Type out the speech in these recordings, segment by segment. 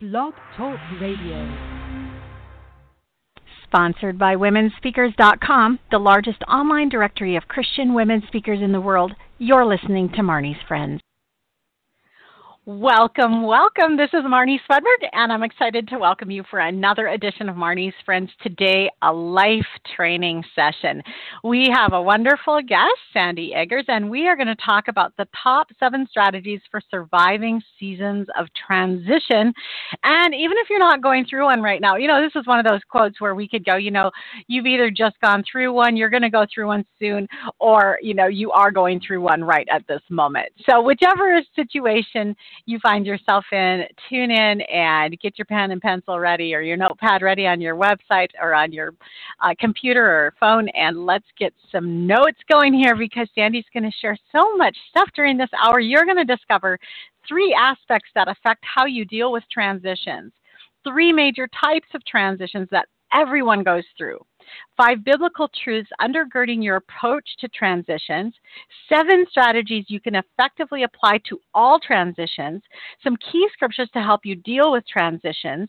Blog Talk Radio. Sponsored by WomenSpeakers.com, the largest online directory of Christian women speakers in the world. You're listening to Marnie's Friends. Welcome, welcome. This is Marnie Swedberg, and I'm excited to welcome you for another edition of Marnie's Friends. Today, a life training session. We have a wonderful guest, Sandie Eggers, and we are going to talk about the top seven strategies for surviving seasons of transition. And even if you're not going through one right now, you know, this is one of those quotes where we could go, you know, you've either just gone through one, you're going to go through one soon, or, you know, you are going through one right at this moment. So, whichever situation you find yourself in, tune in and get your pen and pencil ready or your notepad ready on your website or on your uh, computer or phone, and let's get some notes going here because Sandie's going to share so much stuff during this hour. You're going to discover three aspects that affect how you deal with transitions, three major types of transitions that everyone goes through five biblical truths undergirding your approach to transitions, seven strategies you can effectively apply to all transitions, some key scriptures to help you deal with transitions,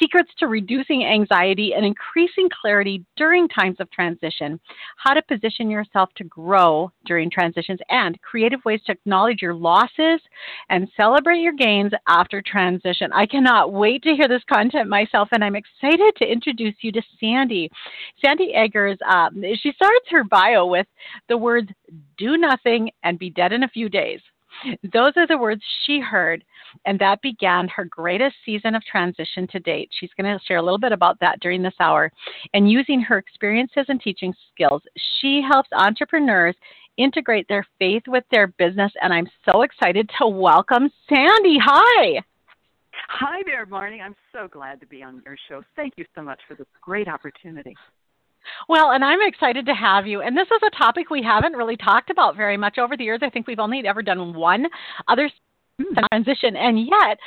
secrets to reducing anxiety and increasing clarity during times of transition, how to position yourself to grow during transitions, and creative ways to acknowledge your losses and celebrate your gains after transition. I cannot wait to hear this content myself, and I'm excited to introduce you to Sandie. Sandie Eggers, um, she starts her bio with the words do nothing and be dead in a few days. Those are the words she heard, and that began her greatest season of transition to date. She's going to share a little bit about that during this hour. And using her experiences and teaching skills, she helps entrepreneurs integrate their faith with their business. And I'm so excited to welcome Sandie. Hi. Hi there, Marnie. I'm so glad to be on your show. Thank you so much for this great opportunity. Well, and I'm excited to have you. And this is a topic we haven't really talked about very much over the years. I think we've only ever done one other hmm. transition and yet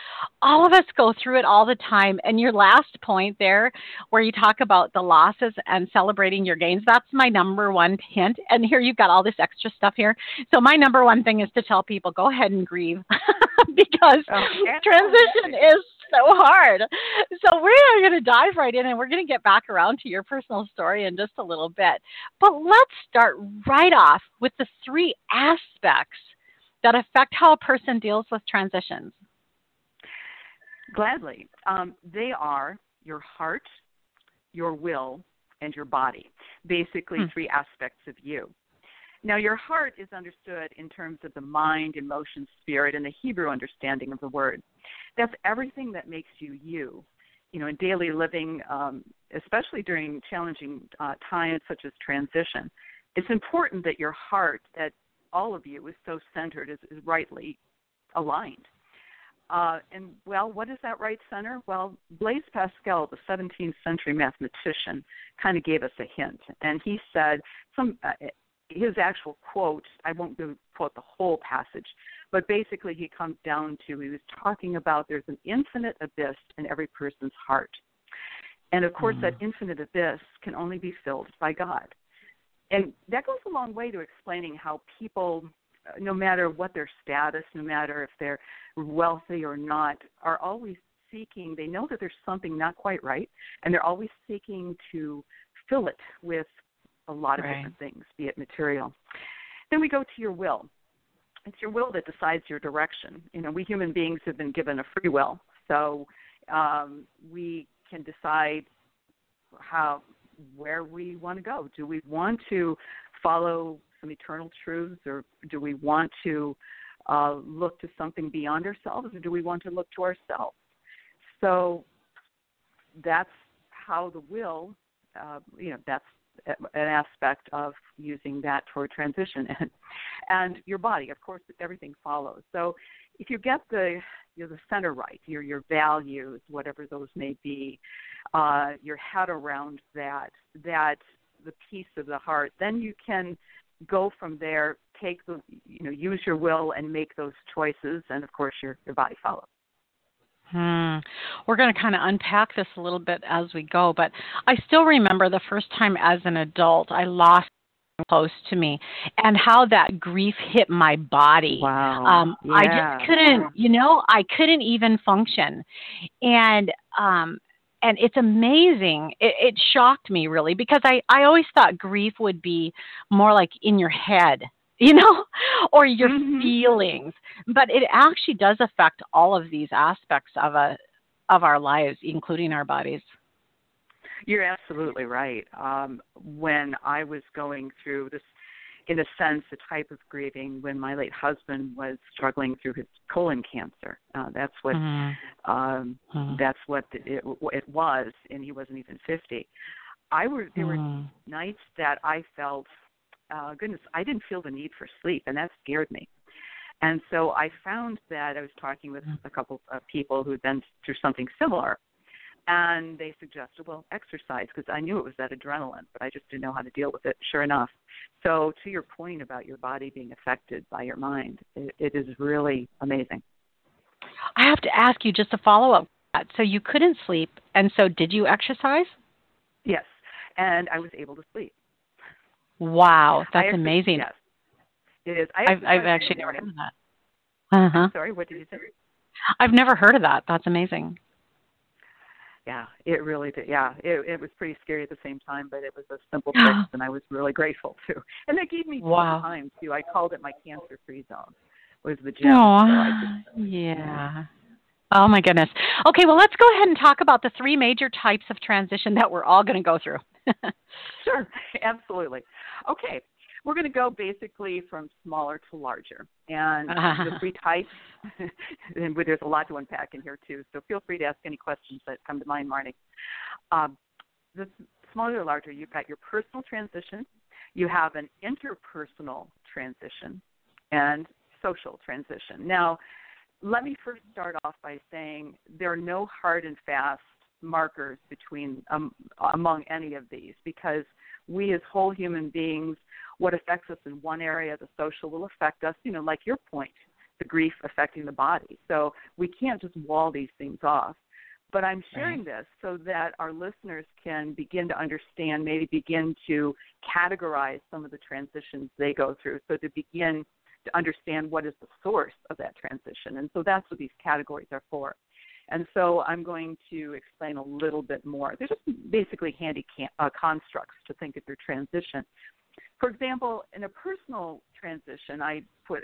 all of us go through it all the time and your last point there where you talk about the losses and celebrating your gains that's my number one hint and here you've got all this extra stuff here so my number one thing is to tell people go ahead and grieve because okay. transition is so hard. So we are going to dive right in and we're going to get back around to your personal story in just a little bit. But let's start right off with the three aspects that affect how a person deals with transitions. Gladly. Um, they are your heart, your will, and your body. Basically, hmm. three aspects of you. Now, your heart is understood in terms of the mind, emotion, spirit, and the Hebrew understanding of the word. That's everything that makes you you. You know, in daily living, um, especially during challenging uh, times such as transition, it's important that your heart, that all of you is so centered, is, is rightly aligned. Uh, and well, what is that right center? Well, Blaise Pascal, the 17th century mathematician, kind of gave us a hint, and he said some. Uh, his actual quote, I won't quote the whole passage, but basically he comes down to he was talking about there's an infinite abyss in every person's heart. And of course, mm that infinite abyss can only be filled by God. And that goes a long way to explaining how people, no matter what their status, no matter if they're wealthy or not, are always seeking, they know that there's something not quite right, and they're always seeking to fill it with a lot of right. different things, be it material. Then we go to your will. It's your will that decides your direction. You know, we human beings have been given a free will, so um, we can decide how where we want to go. Do we want to follow some eternal truths, or do we want to uh, look to something beyond ourselves, or do we want to look to ourselves? So that's how the will, uh, you know, that's an aspect of using that toward transition and and your body. Of course everything follows. So if you get the you know, the center right your your values whatever those may be uh, your head around that that the piece of the heart then you can go from there take the you know use your will and make those choices and of course your your body follows. Hmm. We're going to kind of unpack this a little bit as we go, but I still remember the first time as an adult I lost close to me and how that grief hit my body. Wow. Um, yeah. I just couldn't, you know, I couldn't even function. And um and it's amazing. It, it shocked me really because I, I always thought grief would be more like in your head, you know, or your Mhm. feelings. But it actually does affect all of these aspects of a of our lives, including our bodies. You're absolutely right. Um, when I was going through this, in a sense, the type of grieving when my late husband was struggling through his colon cancer. Uh, that's what Mhm. um, Mhm. that's what it, it was, and he wasn't even 50. I were there were Mhm. nights that I felt, uh, goodness, I didn't feel the need for sleep, and that scared me. And so I found that I was talking with a couple of people who'd been through something similar, and they suggested, well, exercise, because I knew it was that adrenaline, but I just didn't know how to deal with it. Sure enough. So to your point about your body being affected by your mind, it, it is really amazing. I have to ask you just a follow up. So you couldn't sleep, and so did you exercise? Yes, and I was able to sleep. Wow, that's actually- amazing. Yes, it is. I I've I've actually never heard of that. Uh huh. Sorry, what did you say? I've never heard of that. That's amazing. Yeah, it really did. Yeah, it it was pretty scary at the same time, but it was a simple fix, and I was really grateful too. And they gave me Wow. time too. I called it my cancer-free zone. Was the gym? Oh, So just- yeah. Oh my goodness. Okay, well let's go ahead and talk about the three major types of transition that we're all going to go through. Sure, absolutely. Okay, we're going to go basically from smaller to larger, and the three types. and there's a lot to unpack in here too. So feel free to ask any questions that come to mind, Marnie. Um, the smaller to larger, you've got your personal transition, you have an interpersonal transition, and social transition. Now, let me first start off by saying there are no hard and fast markers between um, among any of these because we as whole human beings what affects us in one area the social will affect us you know like your point the grief affecting the body. So we can't just wall these things off. But i'm sharing this so that our listeners can begin to understand maybe begin to categorize some of the transitions they go through so to begin to understand what is the source of that transition. And so that's what these categories are for. And so I'm going to explain a little bit more. They're just basically handy can- uh, constructs to think of your transition. For example, in a personal transition, I put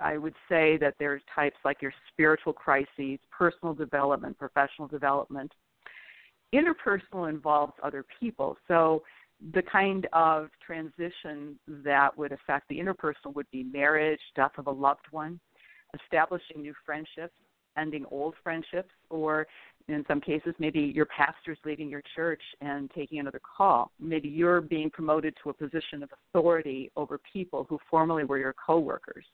I would say that there's types like your spiritual crises, personal development, professional development. Interpersonal involves other people. So the kind of transition that would affect the interpersonal would be marriage, death of a loved one, establishing new friendships, ending old friendships, or in some cases, maybe your pastor's leaving your church and taking another call. Maybe you're being promoted to a position of authority over people who formerly were your coworkers.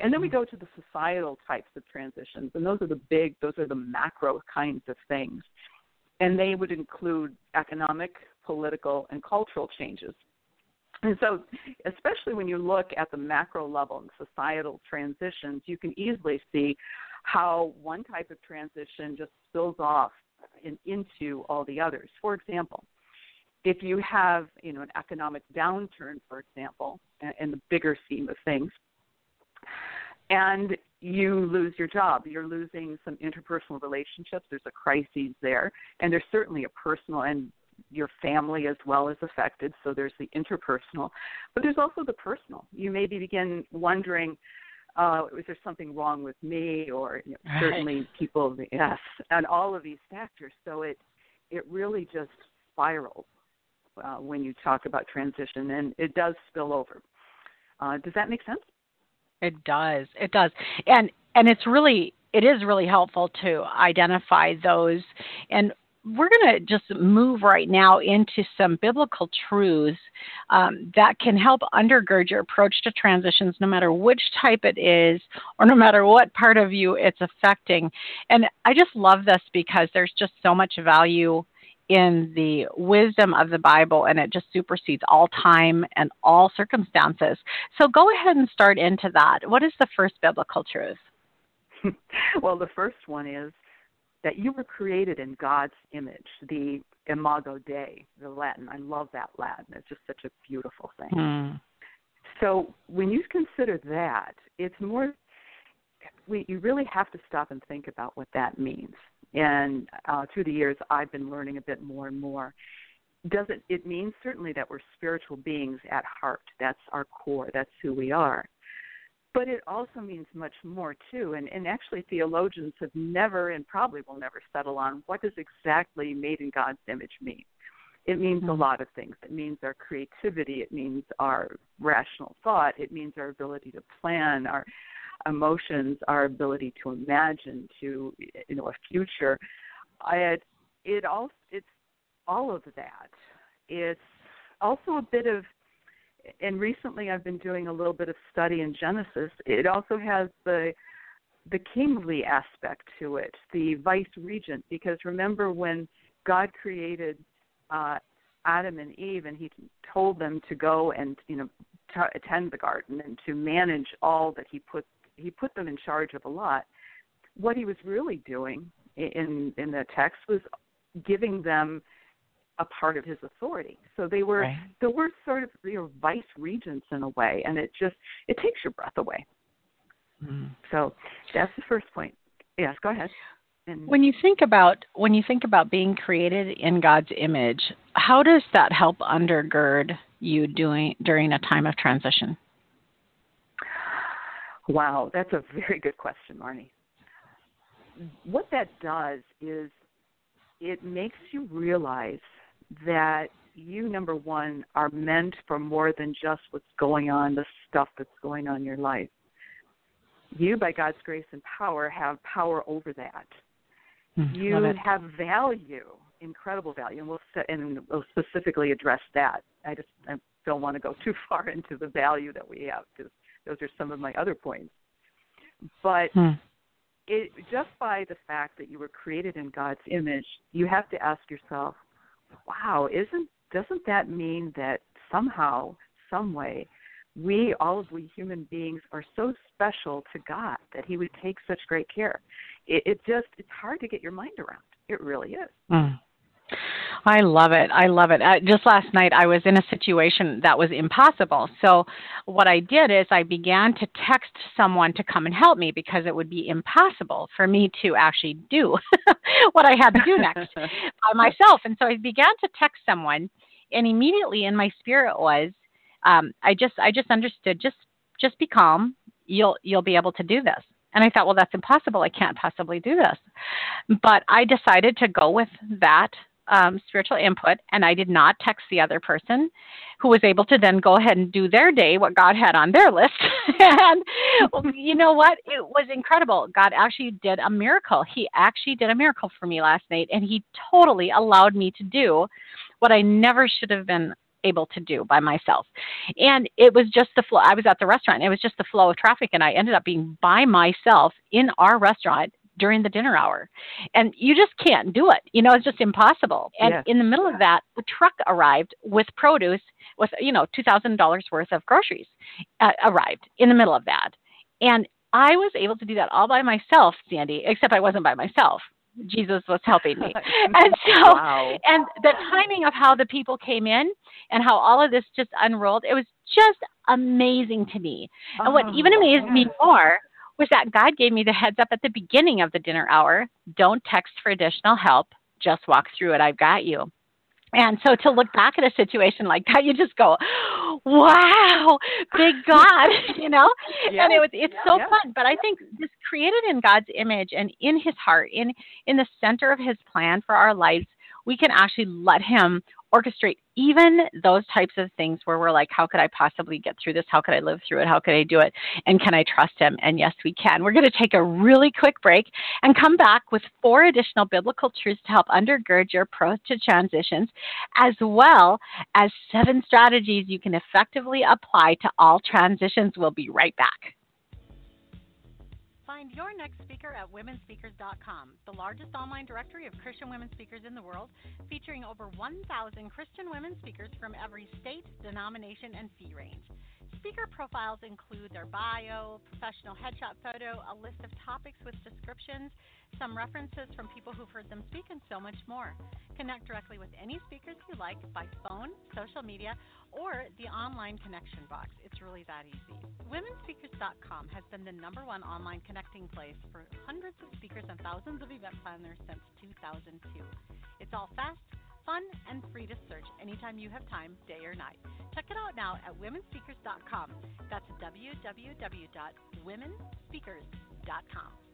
And then we mm-hmm. go to the societal types of transitions, and those are the big, those are the macro kinds of things. And they would include economic, political, and cultural changes. And so, especially when you look at the macro level and societal transitions, you can easily see how one type of transition just spills off in, into all the others. For example, if you have you know an economic downturn, for example, in the bigger scheme of things, and you lose your job, you're losing some interpersonal relationships. There's a crisis there, and there's certainly a personal and your family as well is affected. So there's the interpersonal, but there's also the personal. You maybe begin wondering, uh, is there something wrong with me? Or you know, Right. certainly people, yes, and all of these factors. So it it really just spirals uh, when you talk about transition, and it does spill over. Uh, does that make sense? It does. It does. And and it's really it is really helpful to identify those and we're going to just move right now into some biblical truths um, that can help undergird your approach to transitions, no matter which type it is or no matter what part of you it's affecting. And I just love this because there's just so much value in the wisdom of the Bible, and it just supersedes all time and all circumstances. So go ahead and start into that. What is the first biblical truth? well, the first one is that you were created in God's image, the imago Dei, the Latin. I love that Latin. It's just such a beautiful thing. Mm. So when you consider that, it's more. We, you really have to stop and think about what that means. And uh, through the years, I've been learning a bit more and more. Doesn't it means certainly that we're spiritual beings at heart? That's our core. That's who we are. But it also means much more too. And, and actually, theologians have never and probably will never settle on what does exactly made in God's image mean. It means mm-hmm. a lot of things. It means our creativity. It means our rational thought. It means our ability to plan, our emotions, our ability to imagine, to you know a future. I had, it all it's all of that. It's also a bit of and recently I've been doing a little bit of study in Genesis. It also has the the kingly aspect to it, the vice regent, because remember when God created uh, Adam and Eve, and He told them to go and you know to attend the garden and to manage all that He put He put them in charge of a lot. What He was really doing in in the text was giving them a part of his authority. So they were right. they were sort of you know vice regents in a way, and it just it takes your breath away. Mm. So that's the first point. Yes, go ahead. And when you think about when you think about being created in God's image, how does that help undergird you doing during a time of transition? Wow, that's a very good question, Marnie. What that does is it makes you realize that you number one are meant for more than just what's going on the stuff that's going on in your life. You by god's grace and power have power over that. Mm, you have value incredible value and we'll and we'll specifically address that. I just i don't want to go too far into the value that we have because those are some of my other points. But hmm. it just by the fact that you were created in god's image you have to ask yourself wow, isn't doesn't that mean that somehow, some way, we all of we human beings are so special to God that He would take such great care? It, it just it's hard to get your mind around. It really is. Mm. I love it. I love it. Uh, just last night, I was in a situation that was impossible. So, what I did is I began to text someone to come and help me because it would be impossible for me to actually do what I had to do next by myself. And so I began to text someone, and immediately in my spirit was, um, I just, I just understood. Just, just be calm. You'll, you'll be able to do this. And I thought, well, that's impossible. I can't possibly do this. But I decided to go with that um, spiritual input, and I did not text the other person who was able to then go ahead and do their day what God had on their list. and you know what? It was incredible. God actually did a miracle. He actually did a miracle for me last night, and He totally allowed me to do what I never should have been able to do by myself. And it was just the flow. I was at the restaurant. It was just the flow of traffic, and I ended up being by myself in our restaurant during the dinner hour. And you just can't do it. You know, it's just impossible. And yes. in the middle of that, the truck arrived with produce with, you know, $2,000 worth of groceries uh, arrived in the middle of that. And I was able to do that all by myself, Sandie, except I wasn't by myself. Jesus was helping me. and so, wow. and the timing of how the people came in and how all of this just unrolled, it was just amazing to me. Oh, and what oh, even amazed yeah. me more was that God gave me the heads up at the beginning of the dinner hour don't text for additional help, just walk through it. I've got you. And so to look back at a situation like that, you just go, "Wow, big God!" you know. Yeah. And it was it's so yeah. fun. But I think this created in God's image and in His heart, in in the center of His plan for our lives, we can actually let Him orchestrate even those types of things where we're like, how could I possibly get through this? How could I live through it? How could I do it? And can I trust him? And yes, we can. We're going to take a really quick break and come back with four additional biblical truths to help undergird your approach to transitions, as well as seven strategies you can effectively apply to all transitions. We'll be right back. Find your next speaker at womenspeakers.com, the largest online directory of Christian women speakers in the world, featuring over 1,000 Christian women speakers from every state, denomination, and fee range. Speaker profiles include their bio, professional headshot photo, a list of topics with descriptions, some references from people who've heard them speak, and so much more. Connect directly with any speakers you like by phone, social media, or the online connection box. It's really that easy. WomenSpeakers.com has been the number one online connecting place for hundreds of speakers and thousands of event planners since 2002. It's all fast, fun, and free to search anytime you have time, day or night. Check it out now at WomenSpeakers.com. That's www.womenspeakers.com.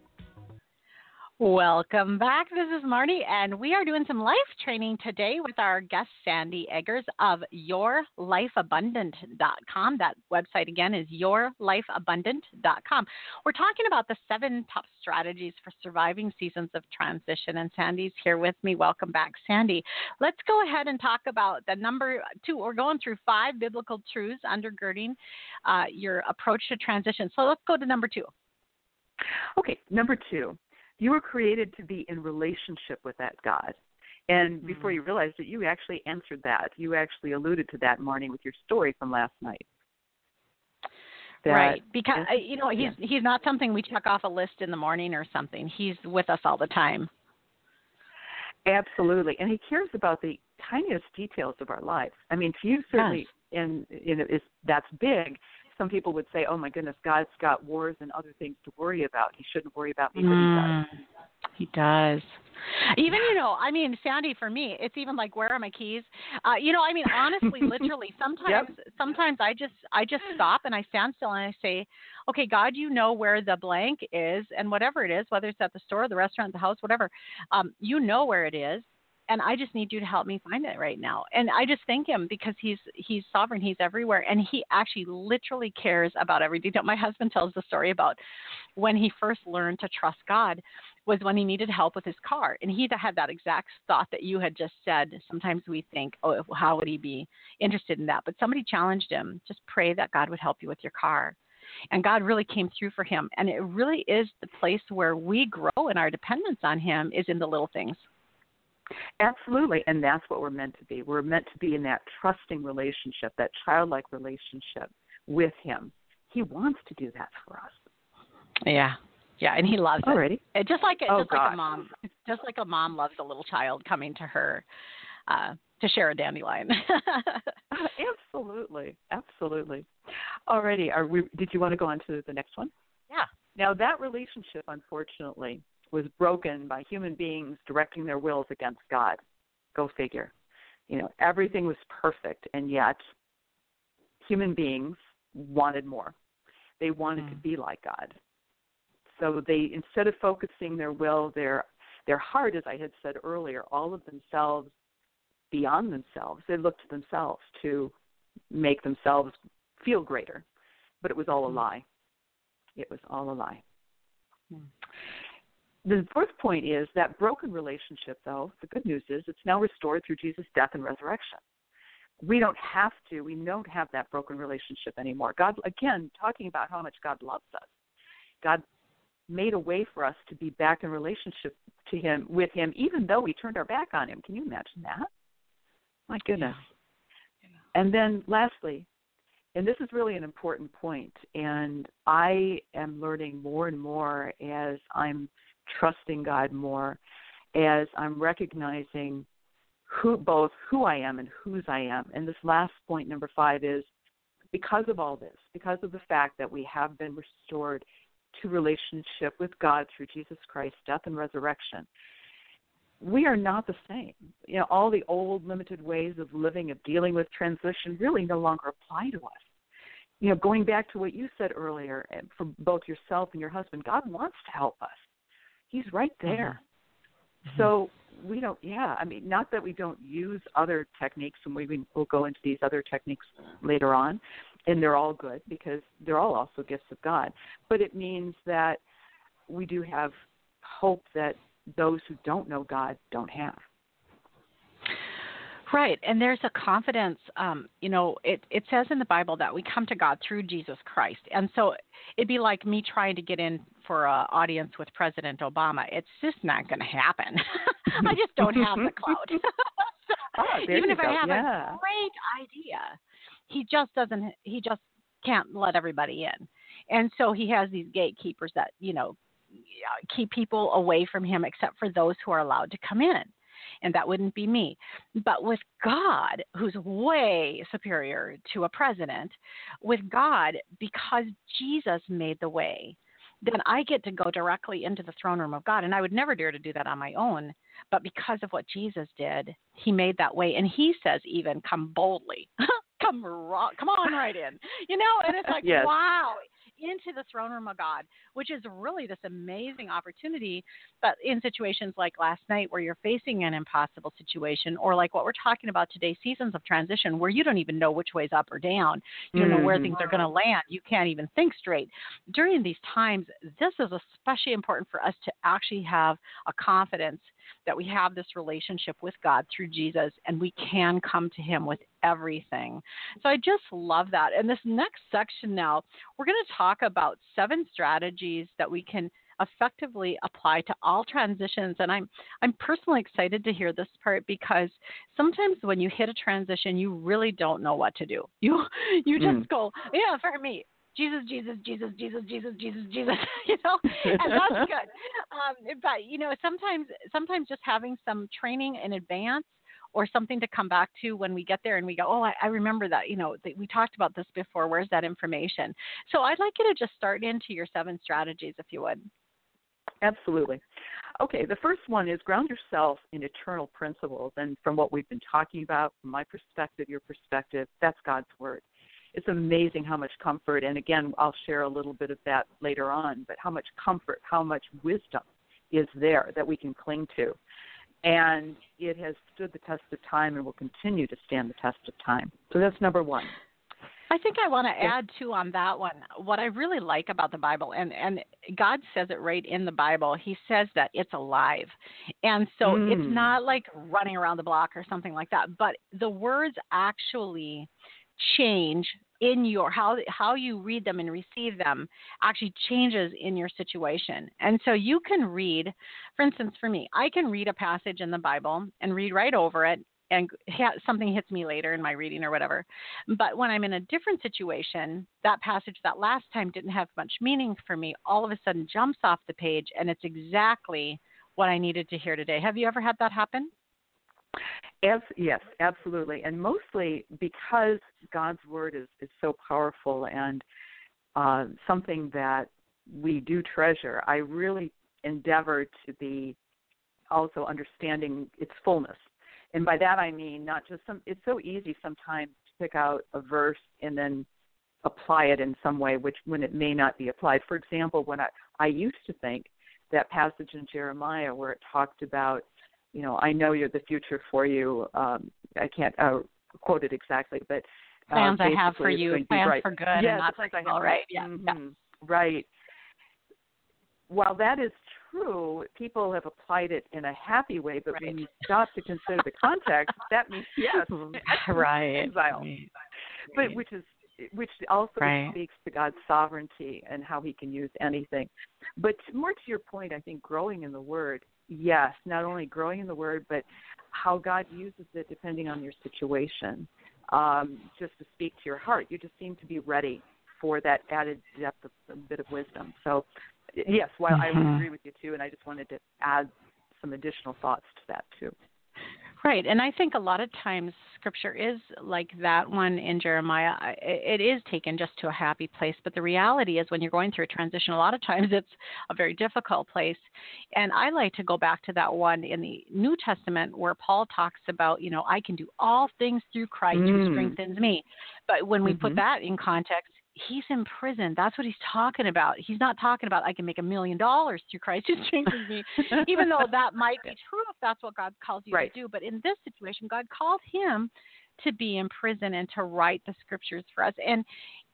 Welcome back. This is Marnie, and we are doing some life training today with our guest Sandie Eggers of YourLifeAbundant.com. That website again is YourLifeAbundant.com. We're talking about the seven top strategies for surviving seasons of transition, and Sandie's here with me. Welcome back, Sandie. Let's go ahead and talk about the number two. We're going through five biblical truths undergirding uh, your approach to transition. So let's go to number two. Okay, number two you were created to be in relationship with that God. And mm-hmm. before you realized it, you actually answered that. You actually alluded to that morning with your story from last night. That right, because is, you know he's yeah. he's not something we check off a list in the morning or something. He's with us all the time. Absolutely, and he cares about the tiniest details of our lives. I mean, to you certainly, yes. and you know, is that's big some people would say, "Oh my goodness, God's got wars and other things to worry about. He shouldn't worry about me." But mm, he does. He does. Even you know, I mean, Sandie, for me, it's even like, where are my keys? Uh, you know, I mean, honestly, literally, sometimes, yep. sometimes I just, I just stop and I stand still and I say, okay, God, you know where the blank is, and whatever it is, whether it's at the store, the restaurant, the house, whatever, um, you know where it is, and I just need you to help me find it right now. And I just thank him because he's he's sovereign, he's everywhere, and he actually literally cares about every detail. My husband tells the story about when he first learned to trust God was when he needed help with his car, and he had that exact thought that you had just said. Sometimes we think, oh, how would he be interested in that? But somebody challenged him, just pray that God would help you with your car. And God really came through for him. And it really is the place where we grow in our dependence on Him is in the little things. Absolutely, and that's what we're meant to be. We're meant to be in that trusting relationship, that childlike relationship with Him. He wants to do that for us. Yeah, yeah, and He loves Already. it. it just like oh, just like a mom, just like a mom loves a little child coming to her uh, to share a dandelion. absolutely, absolutely. Alrighty, are we? Did you want to go on to the next one? Yeah. Now that relationship, unfortunately, was broken by human beings directing their wills against God. Go figure. You know, everything was perfect, and yet human beings wanted more. They wanted mm. to be like God. So they, instead of focusing their will, their their heart, as I had said earlier, all of themselves beyond themselves, they looked to themselves to make themselves feel greater. But it was all a mm. lie. It was all a lie. Mm the fourth point is that broken relationship, though, the good news is it's now restored through Jesus' death and resurrection. We don't have to, we don't have that broken relationship anymore. God, again, talking about how much God loves us. God made a way for us to be back in relationship to Him, with Him, even though we turned our back on Him. Can you imagine that? My goodness. Yeah. Yeah. And then lastly, and this is really an important point, and I am learning more and more as I'm trusting God more as I'm recognizing who both who I am and whose I am. And this last point, number five, is because of all this, because of the fact that we have been restored to relationship with God through Jesus Christ's death and resurrection, we are not the same. You know, all the old limited ways of living, of dealing with transition really no longer apply to us. You know, going back to what you said earlier, eh, for both yourself and your husband, God wants to help us. He's right there. Mm-hmm. So we don't yeah i mean not that we don't use other techniques and we will go into these other techniques later on and they're all good because they're all also gifts of god but it means that we do have hope that those who don't know god don't have Right, and there's a confidence. Um, you know, it it says in the Bible that we come to God through Jesus Christ, and so it'd be like me trying to get in for an audience with President Obama. It's just not going to happen. I just don't have the clout. Ah, so, oh, even if go. I have yeah. a great idea, he just doesn't. He just can't let everybody in. And so he has these gatekeepers that, you know, keep people away from him except for those who are allowed to come in. And that wouldn't be me. But with God, who's way superior to a president, with God, because Jesus made the way, then I get to go directly into the throne room of God. And I would never dare to do that on my own. But because of what Jesus did, he made that way. And he says, even come boldly. come, come on right in. You know, and it's like, yes. wow into the throne room of God, which is really this amazing opportunity. But in situations like last night, where you're facing an impossible situation, or like what we're talking about today, seasons of transition, where you don't even know which way's up or down, you don't know where things are going to mm-hmm. land, you can't even think straight. During these times, this is especially important for us to actually have a confidence that we have this relationship with God through Jesus and we can come to Him with everything. So I just love that. And this next section now, we're going to talk about seven strategies that we can effectively apply to all transitions and I'm I'm personally excited to hear this part because sometimes when you hit a transition you really don't know what to do. You you just mm. go, yeah, for me, Jesus, Jesus, Jesus, Jesus, Jesus, Jesus, Jesus, you know, and that's good. Um, but you know, sometimes, sometimes just having some training in advance or something to come back to when we get there and we go, oh, I, I remember that, you know, we talked about this before. Where's that information? So I'd like you to just start into your seven strategies, if you would. Absolutely. Okay, the first one is ground yourself in eternal principles. And from what we've been talking about, from my perspective, your perspective, that's God's Word it's amazing how much comfort, and again, I'll share a little bit of that later on, but how much comfort, how much wisdom is there that we can cling to. And it has stood the test of time and will continue to stand the test of time. So that's number one. I think I want to add too on that one. What I really like about the Bible, and and God says it right in the Bible. He says that it's alive, and so mm. it's not like running around the block or something like that. But the words actually change in your how how you read them and receive them actually changes in your situation. And so you can read, for instance, for me, I can read a passage in the Bible and read right over it and something hits me later in my reading or whatever. But when I'm in a different situation, that passage that last time didn't have much meaning for me, all of a sudden jumps off the page and it's exactly what I needed to hear today. Have you ever had that happen? As, yes, absolutely, and mostly because God's word is is so powerful and uh, something that we do treasure. I really endeavor to be also understanding its fullness, and by that I mean not just some. It's so easy sometimes to pick out a verse and then apply it in some way, which when it may not be applied. For example, when I I used to think that passage in Jeremiah where it talked about you know, I know you're the future for you. Um, I can't uh, quote it exactly, but uh, plans I have for you, plans right. for good, yes, and not for all right. Yeah, mm-hmm. yeah, right. While that is true, people have applied it in a happy way, but right. when you stop to consider the context, that means yes, right. Exile. right. But which is which also right. speaks to God's sovereignty and how He can use anything. But more to your point, I think growing in the Word yes, not only growing in the Word, but how God uses it depending on your situation. Um, just to speak to your heart, you just seem to be ready for that added depth of a bit of wisdom. So, yes, while mm-hmm. I agree with you too, and I just wanted to add some additional thoughts to that too. Right, and I think a lot of times scripture is like that one in Jeremiah. It is taken just to a happy place, but the reality is when you're going through a transition, a lot of times it's a very difficult place. And I like to go back to that one in the New Testament where Paul talks about, you know, I can do all things through Christ mm. who strengthens me. But when we mm-hmm. put that in context, he's in prison. That's what he's talking about. He's not talking about I can make a million dollars through Christ who strengthens me, even though that might be true if that's what God calls you right. to do. But in this situation, God called him to be in prison and to write the scriptures for us. And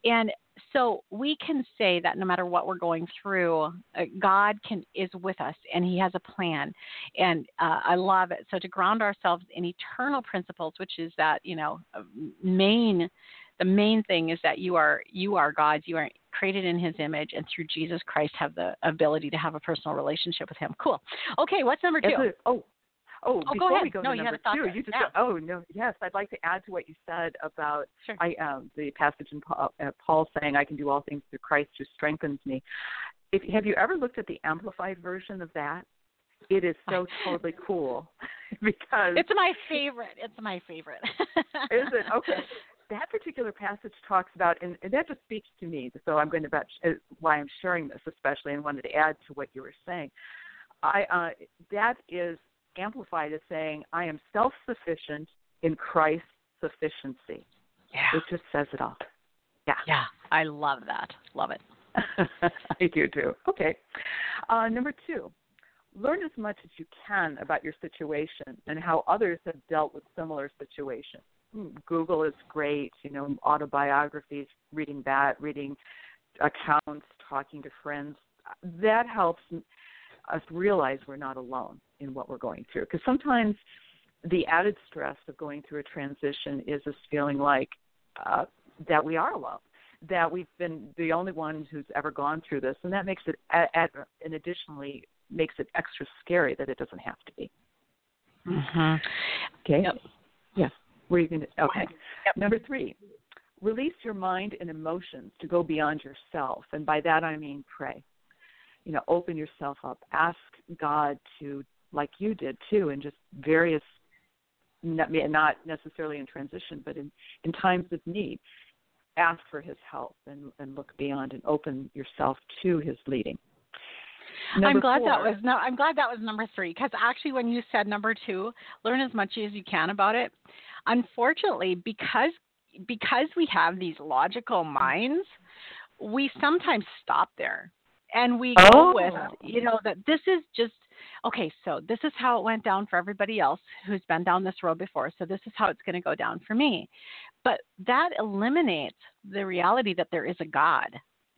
and so we can say that no matter what we're going through, uh, God can is with us and He has a plan, and uh, I love it. So to ground ourselves in eternal principles, which is that you know main the main thing is that you are you are God's. You are created in His image, and through Jesus Christ have the ability to have a personal relationship with Him. Cool. Okay, what's number two? oh, Oh, oh before go ahead. we go no, to number had two, you just yeah. oh no, yes, I'd like to add to what you said about Sure. I um, the passage in Paul, uh, Paul saying, "I can do all things through Christ who strengthens me." If have you ever looked at the amplified version of that? It is so totally cool because It's my favorite. It's my favorite. is it okay? That particular passage talks about, and, and that just speaks to me. So I'm going to about uh, why I'm sharing this, especially, and wanted to add to what you were saying. I uh, that is amplified as saying, "I am self-sufficient in Christ's sufficiency." Yeah. It just says it all. Yeah. Yeah. I love that. Love it. I do too. Okay. Uh, number two, learn as much as you can about your situation and how others have dealt with similar situations. Google is great, you know, autobiographies, reading that, reading accounts, talking to friends. That helps us realize we're not alone in what we're going through. Because sometimes the added stress of going through a transition is this feeling like uh, that we are alone that we've been the only one who's ever gone through this, and that makes it, at, and additionally makes it extra scary that it doesn't have to be. Mm-hmm. Okay. Yep. Yes. Were you going to? Okay. Yep. Number three, release your mind and emotions to go beyond yourself, and by that I mean pray. You know, open yourself up. Ask God to, like you did too, in just various, not not necessarily in transition, but in in times of need ask for his help and, and look beyond and open yourself to his leading. Number I'm glad four, that was no. I'm glad that was number three because actually, when you said number two, learn as much as you can about it. Unfortunately, because because we have these logical minds, we sometimes stop there and we oh. go with oh. you know that this is just okay. So this is how it went down for everybody else who's been down this road before. So this is how it's going to go down for me. But that eliminates the reality that there is a God.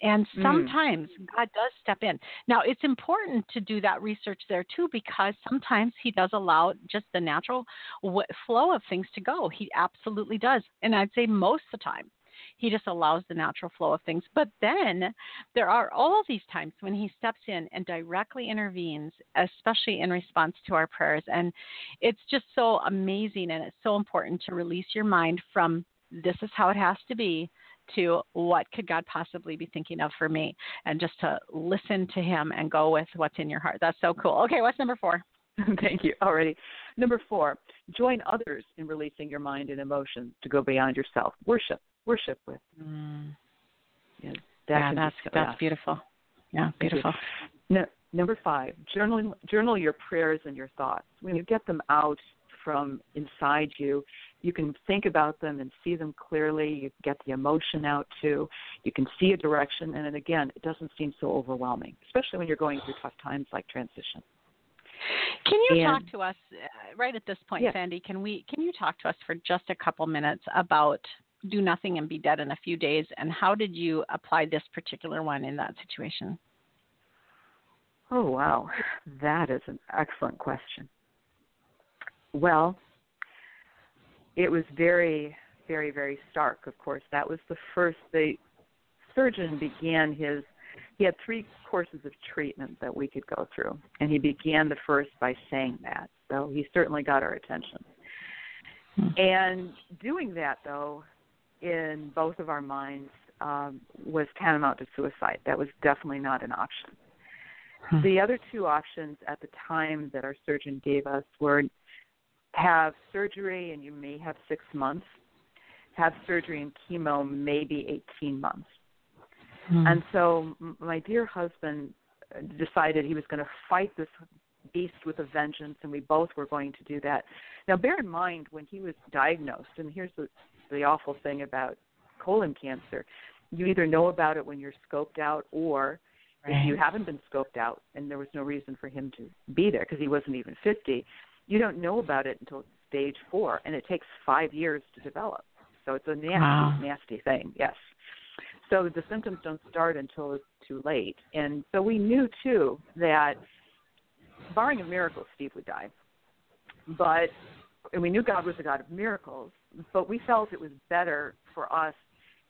And sometimes mm. God does step in. Now, it's important to do that research there too, because sometimes He does allow just the natural w- flow of things to go. He absolutely does. And I'd say most of the time, He just allows the natural flow of things. But then there are all these times when He steps in and directly intervenes, especially in response to our prayers. And it's just so amazing and it's so important to release your mind from this is how it has to be to what could God possibly be thinking of for me and just to listen to him and go with what's in your heart. That's so cool. Okay, what's number 4? Thank you. Already. Number 4, join others in releasing your mind and emotions to go beyond yourself. Worship. Worship with. Mm. Yeah, that yeah that's so, that's beautiful. Yeah, beautiful. No, number 5, journal journal your prayers and your thoughts. When you get them out from inside you. You can think about them and see them clearly. You get the emotion out too. You can see a direction, and then again, it doesn't seem so overwhelming, especially when you're going through tough times like transition. Can you and, talk to us uh, right at this point, yes. Sandie? Can we? Can you talk to us for just a couple minutes about do nothing and be dead in a few days, and how did you apply this particular one in that situation? Oh wow, that is an excellent question. Well, it was very, very, very stark. Of course, that was the first. The surgeon began his. He had three courses of treatment that we could go through, and he began the first by saying that. So he certainly got our attention. And doing that, though, in both of our minds, um, was tantamount to suicide. That was definitely not an option. Hmm. The other two options at the time that our surgeon gave us were have surgery and you may have six months, have surgery and chemo maybe 18 months. Hmm. And so my dear husband decided he was going to fight this beast with a vengeance, and we both were going to do that. Now, bear in mind when he was diagnosed, and here's the, the awful thing about colon cancer you either know about it when you're scoped out, or right. if you haven't been scoped out and there was no reason for him to be there because he wasn't even 50, you don't know about it until stage four, and it takes five years to develop. So it's a nasty, wow. nasty thing. Yes. So the symptoms don't start until it's too late, and so we knew too that, barring a miracle, Steve would die. But and we knew God was a God of miracles, but we felt it was better for us.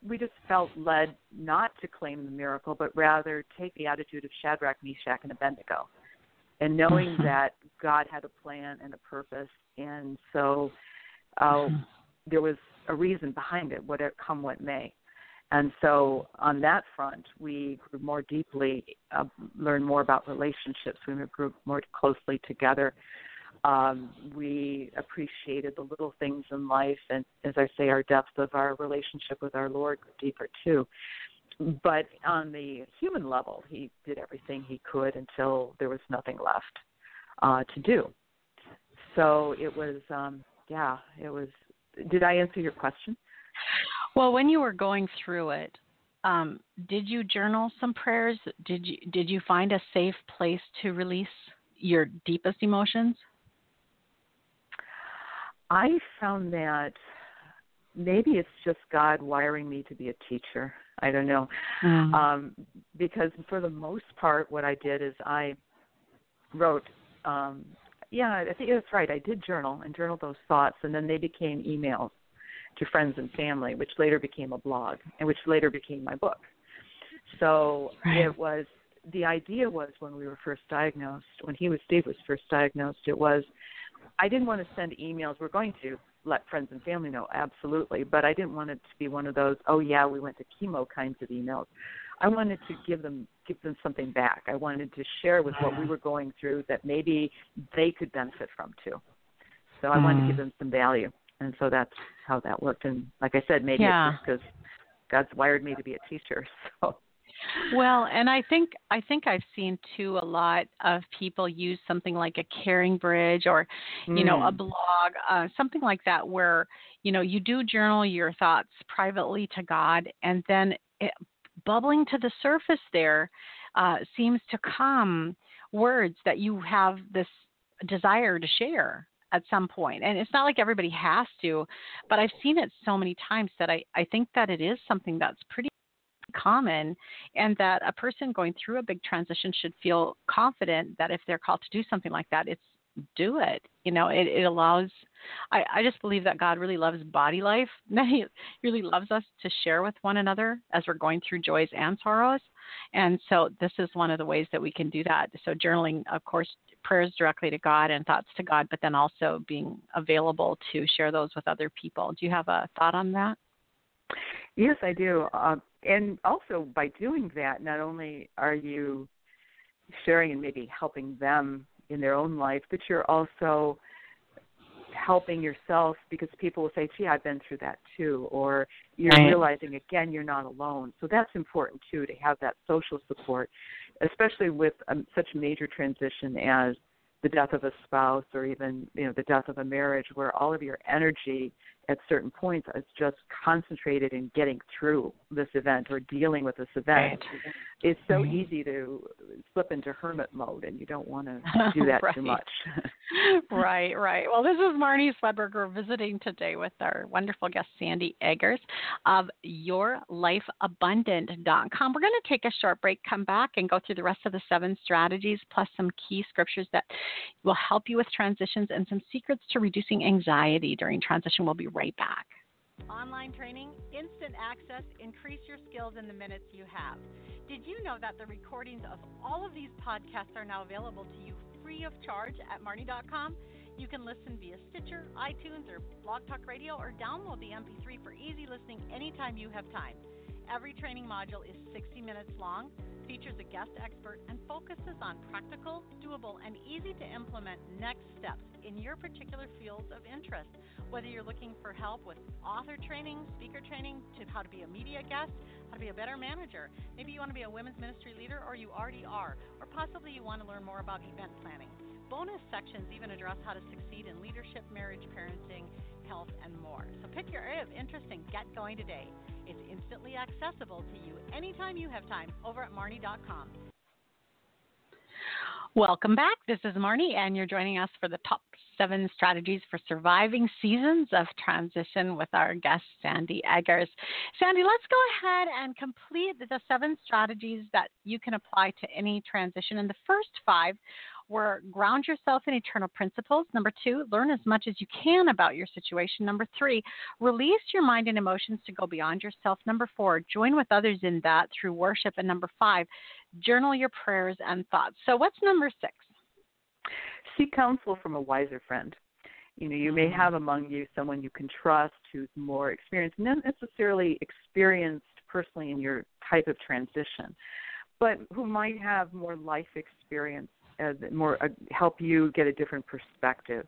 We just felt led not to claim the miracle, but rather take the attitude of Shadrach, Meshach, and Abednego and knowing mm-hmm. that God had a plan and a purpose, and so uh, there was a reason behind it, whatever come what may. And so on that front, we grew more deeply, uh, learned more about relationships. We grew more closely together. Um, we appreciated the little things in life, and as I say, our depth of our relationship with our Lord grew deeper too. But on the human level, he did everything he could until there was nothing left uh, to do. So it was, um, yeah, it was. Did I answer your question? Well, when you were going through it, um, did you journal some prayers? Did you did you find a safe place to release your deepest emotions? I found that maybe it's just God wiring me to be a teacher. I don't know. Mm. Um, because for the most part, what I did is I wrote, um, yeah, I think that's right. I did journal and journal those thoughts, and then they became emails to friends and family, which later became a blog, and which later became my book. So right. it was the idea was when we were first diagnosed, when he was Steve was first diagnosed, it was I didn't want to send emails. We're going to let friends and family know, absolutely, but I didn't want it to be one of those, oh yeah, we went to chemo kinds of emails. I wanted to give them give them something back. I wanted to share with what we were going through that maybe they could benefit from too. So I mm. wanted to give mm. them some value and so that's how that worked. And like I said, maybe yeah. it's just because God's wired me to be a teacher. So. Well, and I think I think I've seen too a lot of people use something like a CaringBridge or, you mm. know, a mm. blog, uh, something like that, where you know you do journal your thoughts privately to God, and then it, bubbling to the surface there uh, seems to come words that you have this desire to share at some point. And it's not like everybody has to, but I've seen it so many times that I, I think that it is something that's pretty common and that a person going through a big transition should feel confident that if they're called to do something like that, it's do it. You know, it, it allows I, I just believe that God really loves body life. He really loves us to share with one another as we're going through joys and sorrows. And so this is one of the ways that we can do that. So journaling, of course, prayers directly to God and thoughts to God, but then also being available to share those with other people. Do you have a thought on that? Yes, I do. Uh, and also by doing that, not only are you sharing and maybe helping them in their own life, but you're also helping yourself because people will say, gee, I've been through that too. Or you're right. realizing, again, you're not alone. So that's important too to have that social support, especially with um, such major transition as the death of a spouse or even you know the death of a marriage where all of your energy at certain points is just concentrated in getting through this event or dealing with this event. Right. It's so right. easy to slip into hermit mode, and you don't want to do that right. too much. right, right. Well, this is Marnie Swedberger visiting today with our wonderful guest, Sandie Eggers of YourLifeAbundant.com. We're going to take a short break, come back, and go through the rest of the seven strategies, plus some key scriptures that will help you with transitions and some secrets to reducing anxiety during transition. We'll be right back. Online training, instant access, increase your skills in the minutes you have. Did you know that the recordings of all of these podcasts are now available to you free of charge at Marnie.com? You can listen via Stitcher, iTunes, or Blog Talk Radio, or download the MP3 for easy listening anytime you have time. Every training module is 60 minutes long features a guest expert, and focuses on practical, doable, and easy to implement next steps in your particular fields of interest. Whether you're looking for help with author training, speaker training, to how to be a media guest, how to be a better manager, maybe you want to be a women's ministry leader, or you already are, or possibly you want to learn more about event planning. Bonus sections even address how to succeed in leadership, marriage, parenting, health, and more. So pick your area of interest and get going today. It's instantly accessible to you anytime you have time over at Marnie.com. Welcome back. This is Marnie, and you're joining us for the top seven strategies for surviving seasons of transition with our guest, Sandie Eggers. Sandie, let's go ahead and complete the seven strategies that you can apply to any transition. And the first five were ground yourself in eternal principles. Number two, learn as much as you can about your situation. Number three, release your mind and emotions to go beyond yourself. Number four, join with others in that through worship. And number five, journal your prayers and thoughts. So, what's number six? Seek counsel from a wiser friend. You know, you may mm-hmm. have among you someone you can trust who's more experienced, not necessarily experienced personally in your type of transition, but who might have more life experience, uh, more uh, help you get a different perspective.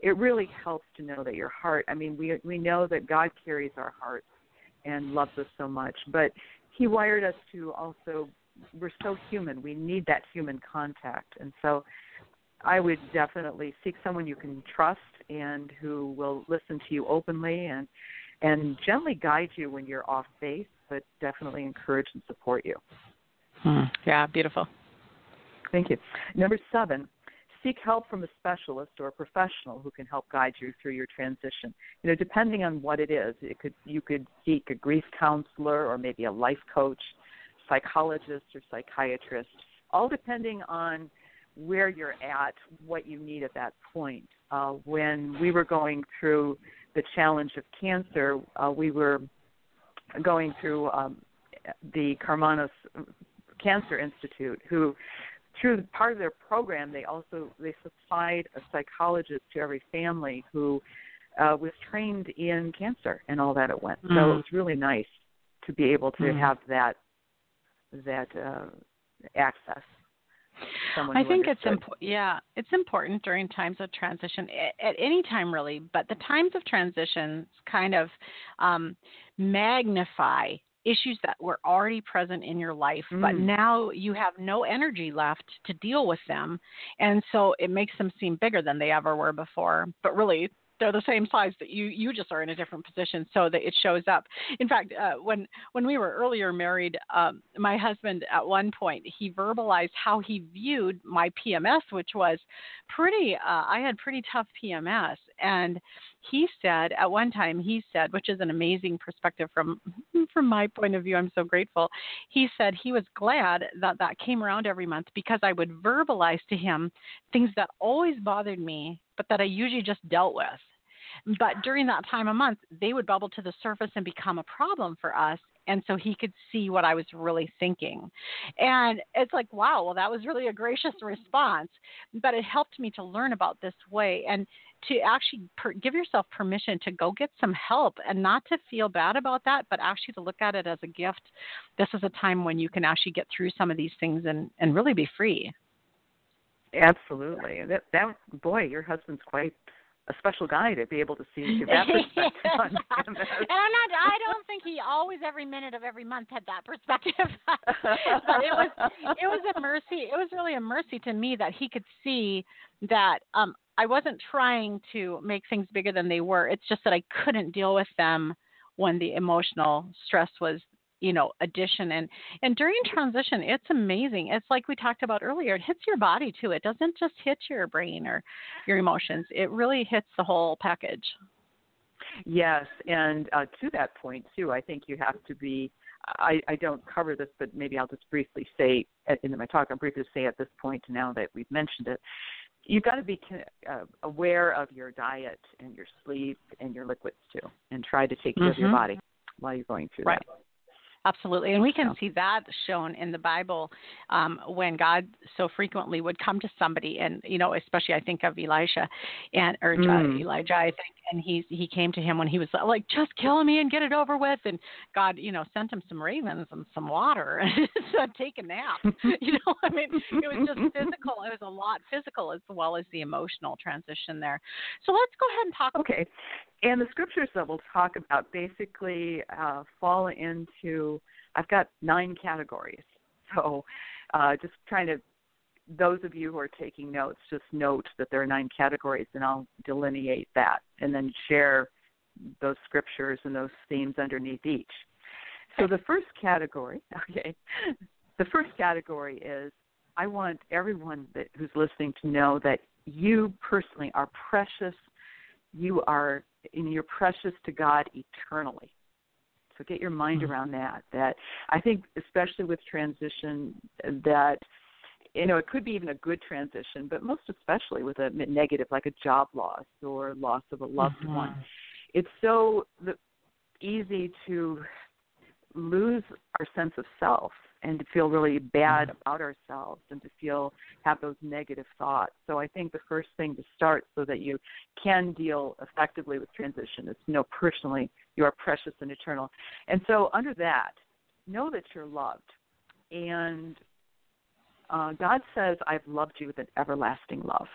It really helps to know that your heart. I mean, we we know that God carries our hearts and loves us so much, but He wired us to also. We're so human. We need that human contact, and so I would definitely seek someone you can trust and who will listen to you openly and and gently guide you when you're off base, but definitely encourage and support you. Hmm. Yeah, beautiful. Thank you. Number seven, seek help from a specialist or a professional who can help guide you through your transition. You know, depending on what it is, it could you could seek a grief counselor or maybe a life coach, psychologist or psychiatrist, all depending on where you're at, what you need at that point. Uh, when we were going through the challenge of cancer, uh, we were going through um, the Karmanos Cancer Institute, who through part of their program, they also they supplied a psychologist to every family who uh, was trained in cancer and all that it went. Mm. So it was really nice to be able to mm. have that that uh, access. I think it's important. Yeah, it's important during times of transition at, at, any time really, but the times of transition kind of um, magnify issues that were already present in your life, mm. but now you have no energy left to deal with them. And so it makes them seem bigger than they ever were before. But really, they're the same size that you you just are in a different position so that it shows up. In fact uh, when when we were earlier married um, my husband at one point he verbalized how he viewed my pms which was pretty uh, i had pretty tough pms and he said at one time he said which is an amazing perspective from from my point of view i'm so grateful. He said he was glad that that came around every month because i would verbalize to him things that always bothered me but that i usually just dealt with but during that time of month, they would bubble to the surface and become a problem for us. And so he could see what I was really thinking. And it's like, wow, well, that was really a gracious response. But it helped me to learn about this way and to actually per- give yourself permission to go get some help and not to feel bad about that, but actually to look at it as a gift. This is a time when you can actually get through some of these things and, and really be free. Absolutely. That, that boy, your husband's quite a special guy to be able to see that perspective And I'm not. I don't think he always every minute of every month had that perspective. but it was it was a mercy. It was really a mercy to me that he could see that um I wasn't trying to make things bigger than they were. It's just that I couldn't deal with them when the emotional stress was you know addition and and during transition it's amazing it's like we talked about earlier it hits your body too it doesn't just hit your brain or your emotions it really hits the whole package yes and uh, to that point too i think you have to be I, I don't cover this, but maybe I'll just briefly say in my talk. I'll briefly say at this point now that we've mentioned it, you've got to be uh, aware of your diet and your sleep and your liquids too, and try to take care mm-hmm. of your mm-hmm. body while you're going through right. that. Absolutely. And we can see that shown in the Bible um, when God so frequently would come to somebody and, you know, especially I think of Elisha and, or mm. Elijah, I think, and he, he came to him when he was like, just kill me and get it over with. And God, you know, sent him some ravens and some water and said, take a nap. you know, I mean, it was just physical. It was a lot physical as well as the emotional transition there. So let's go ahead and talk. Okay. And the scriptures that we'll talk about basically uh, fall into, I've got nine categories. So uh, just trying to, those of you who are taking notes, just note that there are nine categories, and I'll delineate that and then share those scriptures and those themes underneath each. So the first category, okay, the first category is I want everyone that, who's listening to know that you personally are precious. You are and you're precious to God eternally. So get your mind mm-hmm. around that. That I think, especially with transition, that you know it could be even a good transition, but most especially with a negative, like a job loss or loss of a loved mm-hmm. one. It's so easy to lose our sense of self and to feel really bad mm-hmm. about ourselves and to feel have those negative thoughts. So I think the first thing to start so that you can deal effectively with transition is to know personally you are precious and eternal. And so under that, know that you're loved. And uh, God says, I've loved you with an everlasting love.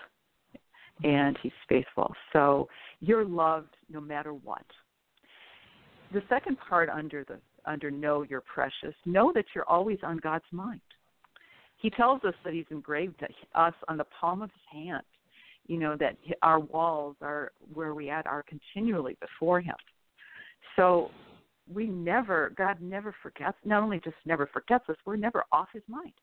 And He's faithful. So you're loved no matter what. The second part under the under know you're precious, know that you're always on God's mind. He tells us that He's engraved us on the palm of His hand. You know that our walls are where we at are continually before Him. So we never, God never forgets. Not only just never forgets us, we're never off His mind.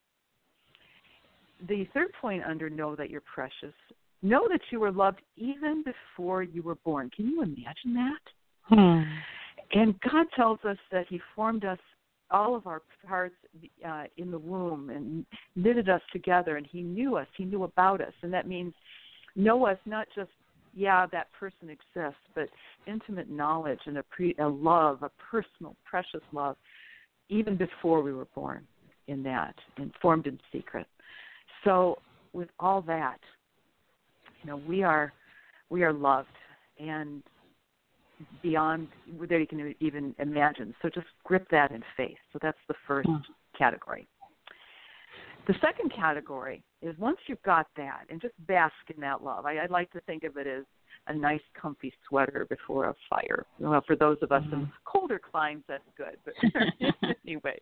The third point under know that you're precious. Know that you were loved even before you were born. Can you imagine that? Hmm. And God tells us that He formed us, all of our parts uh, in the womb, and knitted us together, and He knew us. He knew about us, and that means know us not just yeah that person exists, but intimate knowledge and a, pre, a love, a personal, precious love, even before we were born. In that, and formed in secret. So, with all that, you know, we are we are loved, and beyond that you can even imagine. So just grip that in faith. So that's the first mm. category. The second category is once you've got that, and just bask in that love. I, I like to think of it as a nice, comfy sweater before a fire. Well, for those of us mm-hmm. in colder climes, that's good. But anyway,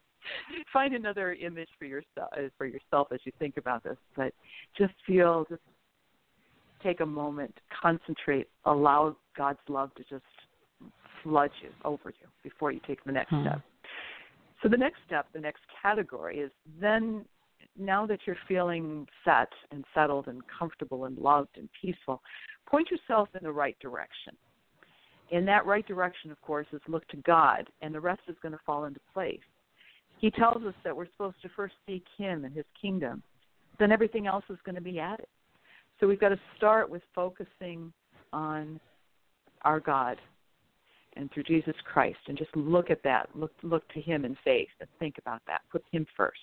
find another image for yourself for yourself as you think about this. But just feel, just take a moment, concentrate, allow God's love to just flood you over you before you take the next hmm. step. So the next step, the next category is then now that you're feeling set and settled and comfortable and loved and peaceful, point yourself in the right direction. In that right direction, of course, is look to God, and the rest is going to fall into place. He tells us that we're supposed to first seek Him and His kingdom, then everything else is going to be added. So we've got to start with focusing on our God and through Jesus Christ, and just look at that. Look look to Him in faith and think about that. Put Him first.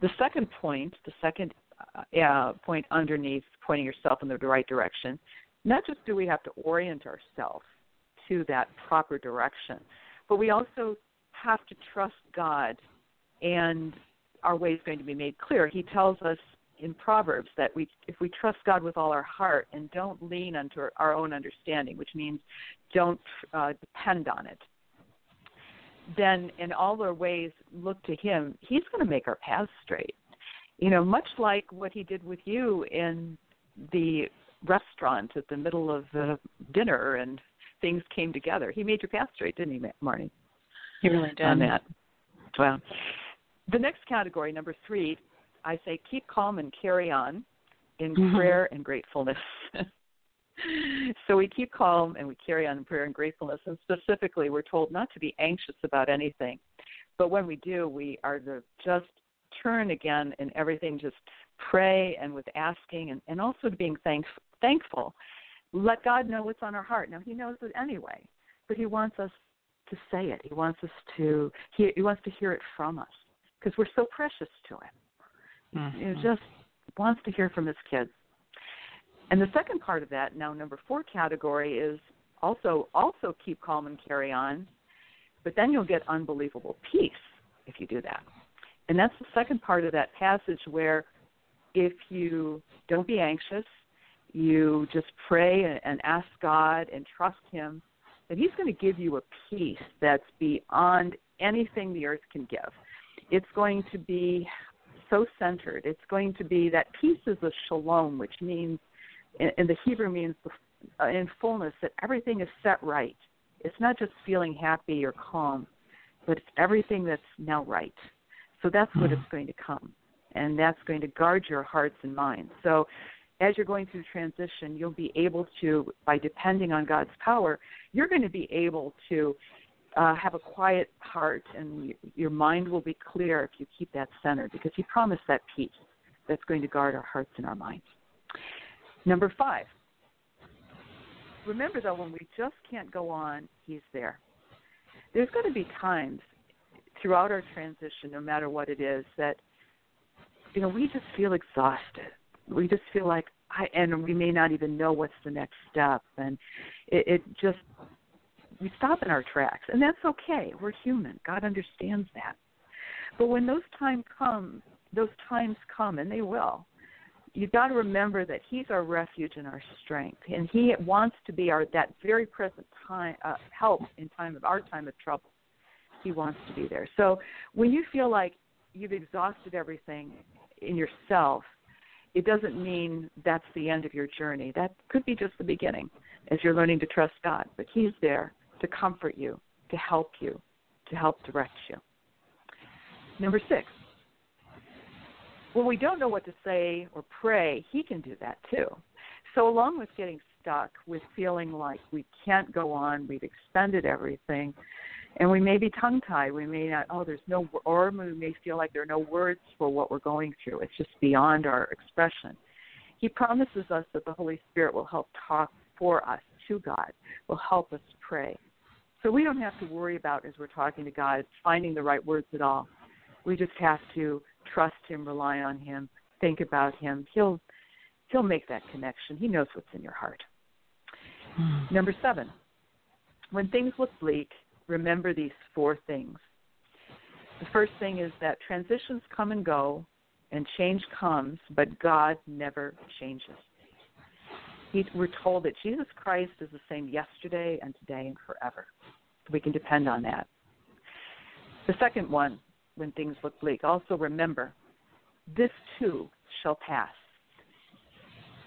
The second point, the second uh, uh, point underneath pointing yourself in the right direction, not just do we have to orient ourselves to that proper direction, but we also have to trust God, and our way is going to be made clear. He tells us in Proverbs that we, if we trust God with all our heart and don't lean unto our own understanding, which means don't uh, depend on it, then in all our ways look to Him. He's going to make our paths straight. You know, much like what He did with you in the restaurant at the middle of the dinner, and things came together. He made your path straight, didn't he, Marnie? He really did. On that. Well, the next category, number three, I say keep calm and carry on in mm-hmm. prayer and gratefulness. so we keep calm and we carry on in prayer and gratefulness. And specifically, we're told not to be anxious about anything. But when we do, we are to just turn again and everything, just pray and with asking and, and also to being thank, thankful. Let God know what's on our heart. Now, He knows it anyway, but He wants us to say it. He wants us to, He, he wants to hear it from us because we're so precious to Him. Mm-hmm. He just wants to hear from his kids. And the second part of that, now number four category, is also also keep calm and carry on, but then you'll get unbelievable peace if you do that. And that's the second part of that passage where if you don't be anxious, you just pray and ask God and trust Him, that He's going to give you a peace that's beyond anything the earth can give. It's going to be so centered. It's going to be that peace is a shalom, which means, in the Hebrew means uh, in fullness that everything is set right. It's not just feeling happy or calm, but it's everything that's now right. So that's what mm. it's going to come, and that's going to guard your hearts and minds. So as you're going through the transition, you'll be able to, by depending on God's power, you're going to be able to uh, have a quiet heart and your mind will be clear if you keep that centered because He promised that peace that's going to guard our hearts and our minds. Number five, remember though, when we just can't go on, He's there. There's going to be times throughout our transition, no matter what it is, that you know we just feel exhausted. We just feel like I and we may not even know what's the next step, and it, it just we stop in our tracks, and that's okay. We're human. God understands that. But when those time come, those times come, and they will, you've got to remember that He's our refuge and our strength, and He wants to be our that very present time uh, help in time of our time of trouble. He wants to be there. So when you feel like you've exhausted everything in yourself, it doesn't mean that's the end of your journey. That could be just the beginning as you're learning to trust God. But He's there to comfort you, to help you, to help direct you. Number six, when we don't know what to say or pray, He can do that too. So, along with getting stuck with feeling like we can't go on, we've expended everything, and we may be tongue tied, we may not, oh, there's no, or we may feel like there are no words for what we're going through. It's just beyond our expression. He promises us that the Holy Spirit will help talk for us to God, will help us pray. So we don't have to worry about, as we're talking to God, finding the right words at all. We just have to trust Him, rely on Him, think about Him. He'll He'll make that connection. He knows what's in your heart. Mm. Number seven, when things look bleak, remember these four things. The first thing is that transitions come and go, and change comes, but God never changes. He, we're told that Jesus Christ is the same yesterday and today and forever. We can depend on that. The second one, when things look bleak, also remember this too shall pass.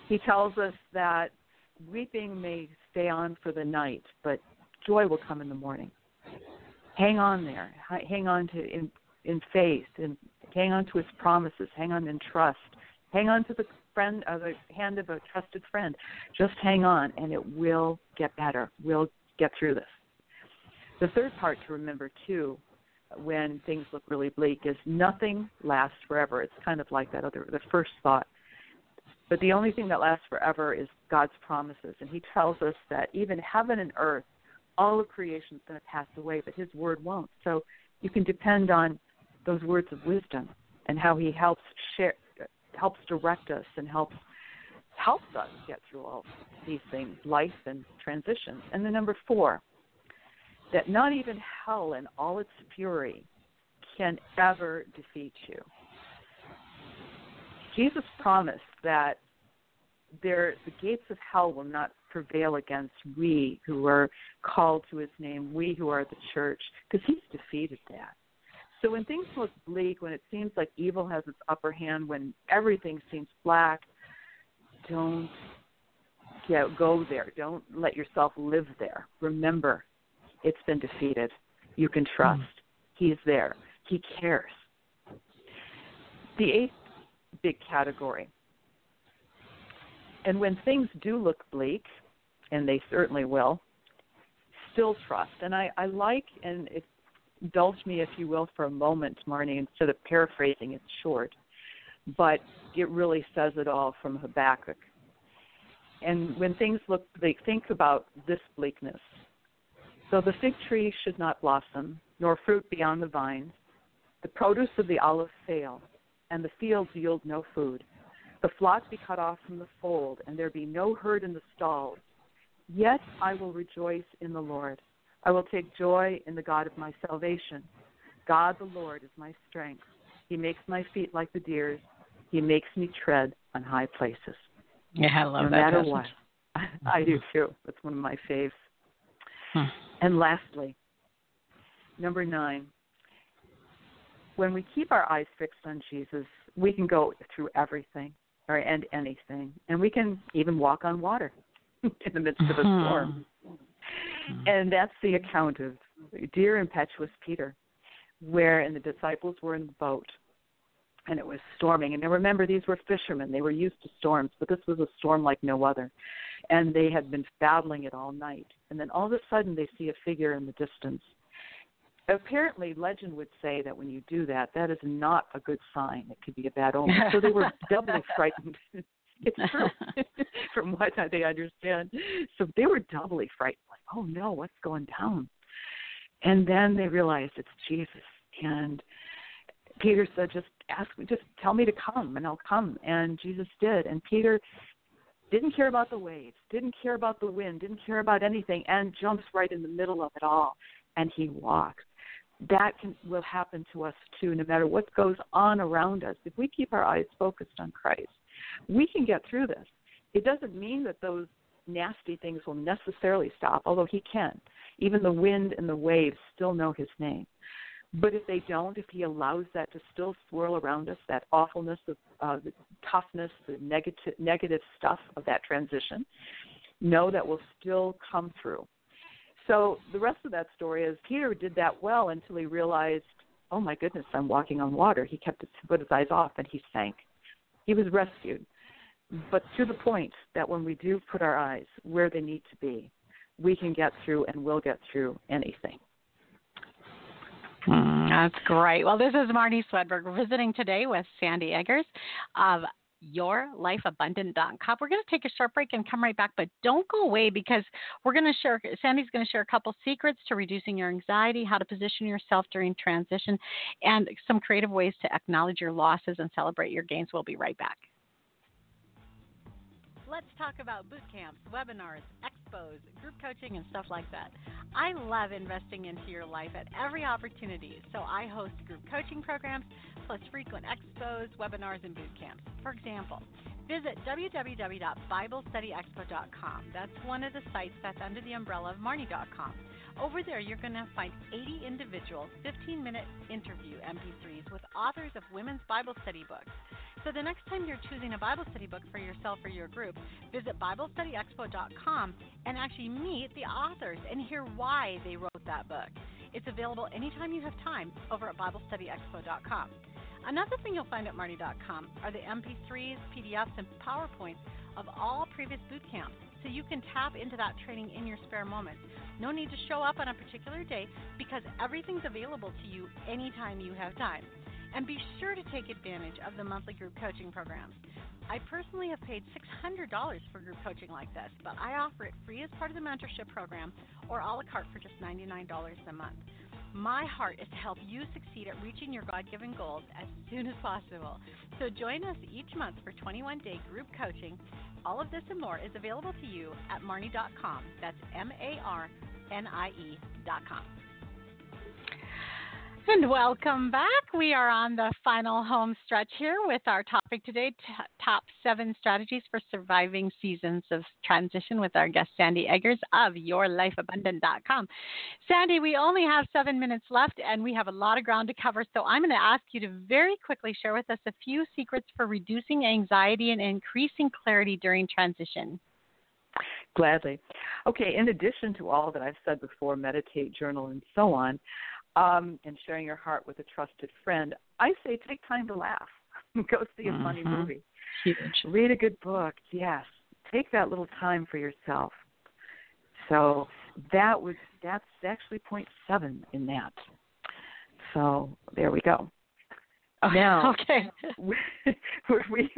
He tells us that weeping may stay on for the night, but joy will come in the morning. Hang on there. Hang on to in in faith and hang on to his promises. Hang on in trust. Hang on to the friend of the hand of a trusted friend. Just hang on, and it will get better. We'll get through this. The third part to remember too, when things look really bleak, is nothing lasts forever. It's kind of like that other the first thought. But the only thing that lasts forever is God's promises, and He tells us that even heaven and earth, all of creation is going to pass away, but His word won't. So you can depend on those words of wisdom and how He helps share, helps direct us and helps helps us get through all these things, life and transitions. And the number four, that not even hell in all its fury can ever defeat you. Jesus promised that there the gates of hell will not prevail against we who are called to his name, we who are the church, because he's defeated that. So when things look bleak, when it seems like evil has its upper hand, when everything seems black, don't get, go there. Don't let yourself live there. Remember, it's been defeated. You can trust. Mm. He's there. He cares. The eighth big category. And when things do look bleak, and they certainly will, still trust. And I, I like, and it indulge me, if you will, for a moment, Marnie, instead of paraphrasing, it's short, but it really says it all from Habakkuk. And when things look bleak, think about this bleakness. So the fig tree should not blossom, nor fruit be on the vines. The produce of the olive fail, and the fields yield no food. The flock be cut off from the fold, and there be no herd in the stalls. Yet I will rejoice in the Lord. I will take joy in the God of my salvation. God the Lord is my strength. He makes my feet like the deer's. He makes me tread on high places. Yeah, I love no that. No matter passage. what. I do too. That's one of my faves. Hmm. And lastly, number nine, when we keep our eyes fixed on Jesus, we can go through everything or and anything, and we can even walk on water in the midst of a hmm. storm. Mm-hmm. And that's the account of dear impetuous Peter, where and the disciples were in the boat and it was storming. And now remember, these were fishermen. They were used to storms, but this was a storm like no other. And they had been battling it all night. And then all of a sudden, they see a figure in the distance. Apparently, legend would say that when you do that, that is not a good sign. It could be a bad omen. So they were doubly frightened. It's true, from what they understand. So they were doubly frightened, like, oh no, what's going down? And then they realized it's Jesus. And Peter said, "Just ask me, just tell me to come, and I'll come." And Jesus did. And Peter didn't care about the waves, didn't care about the wind, didn't care about anything, and jumps right in the middle of it all, and he walks. That can, will happen to us too, no matter what goes on around us. If we keep our eyes focused on Christ, we can get through this. It doesn't mean that those nasty things will necessarily stop, although He can. Even the wind and the waves still know His name. But if they don't, if he allows that to still swirl around us, that awfulness, of, uh, the toughness, the negative negative stuff of that transition, know that will still come through. So the rest of that story is Peter did that well until he realized, oh my goodness, I'm walking on water. He kept his, put his eyes off and he sank. He was rescued, but to the point that when we do put our eyes where they need to be, we can get through and will get through anything. Mm, that's great. Well, this is Marnie Swedberg. Visiting today with Sandie Eggers of yourlifeabundant.com. We're going to take a short break and come right back, but don't go away because we're going to share, Sandie's going to share a couple secrets to reducing your anxiety, how to position yourself during transition, and some creative ways to acknowledge your losses and celebrate your gains. We'll be right back. Let's talk about boot camps, webinars, expos, group coaching, and stuff like that. I love investing into your life at every opportunity, so I host group coaching programs plus frequent expos, webinars, and boot camps. For example, visit www.biblestudyexpo.com. That's one of the sites that's under the umbrella of Marnie.com. Over there, you're going to find 80 individual 15 minute interview MP3s with authors of women's Bible study books. So the next time you're choosing a Bible study book for yourself or your group, visit BibleStudyExpo.com and actually meet the authors and hear why they wrote that book. It's available anytime you have time over at BibleStudyExpo.com. Another thing you'll find at Marnie.com are the MP3s, PDFs, and PowerPoints of all previous boot camps so you can tap into that training in your spare moments. No need to show up on a particular day because everything's available to you anytime you have time. And be sure to take advantage of the monthly group coaching programs. I personally have paid $600 for group coaching like this, but I offer it free as part of the mentorship program or a la carte for just $99 a month. My heart is to help you succeed at reaching your God given goals as soon as possible. So join us each month for 21 day group coaching. All of this and more is available to you at marnie.com. That's M A R N I E.com. And welcome back. We are on the final home stretch here with our topic today t- top seven strategies for surviving seasons of transition with our guest, Sandie Eggers of yourlifeabundant.com. Sandie, we only have seven minutes left and we have a lot of ground to cover. So I'm going to ask you to very quickly share with us a few secrets for reducing anxiety and increasing clarity during transition. Gladly. Okay, in addition to all that I've said before meditate, journal, and so on um, and sharing your heart with a trusted friend, I say take time to laugh. Go see a mm-hmm. funny movie. Huge. Read a good book. Yes. Take that little time for yourself. So that was that's actually point seven in that. So there we go. Now, okay. would we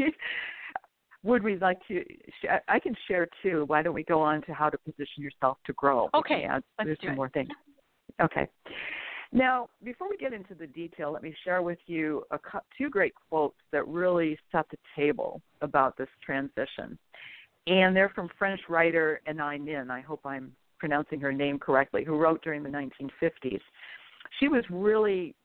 would we like to? Share, I can share too. Why don't we go on to how to position yourself to grow? Okay, yeah, there's some more things. Okay. Now, before we get into the detail, let me share with you a, two great quotes that really set the table about this transition. And they're from French writer Anaïs Nin. I hope I'm pronouncing her name correctly, who wrote during the 1950s. She was really,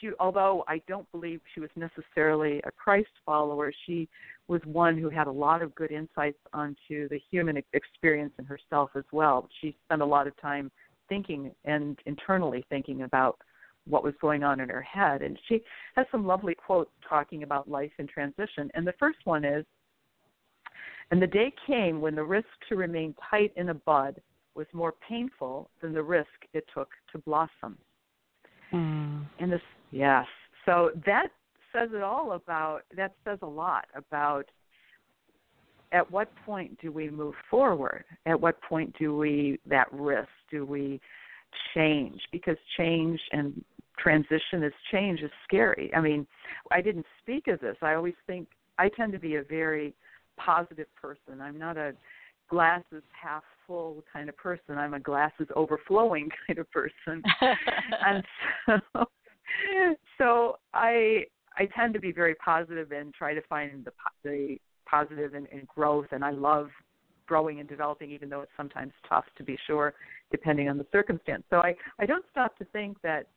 she, although I don't believe she was necessarily a Christ follower, she was one who had a lot of good insights onto the human experience in herself as well. She spent a lot of time thinking and internally thinking about what was going on in her head. And she has some lovely quotes talking about life in transition. And the first one is And the day came when the risk to remain tight in a bud was more painful than the risk it took to blossom. Mm. And this, yes. So that says it all about, that says a lot about at what point do we move forward? At what point do we that risk? Do we change? Because change and transition is change is scary. I mean, I didn't speak of this. I always think I tend to be a very positive person. I'm not a glasses half full kind of person. I'm a glasses overflowing kind of person. and so so I I tend to be very positive and try to find the the positive in, in growth, and I love growing and developing, even though it's sometimes tough to be sure, depending on the circumstance. So I I don't stop to think that,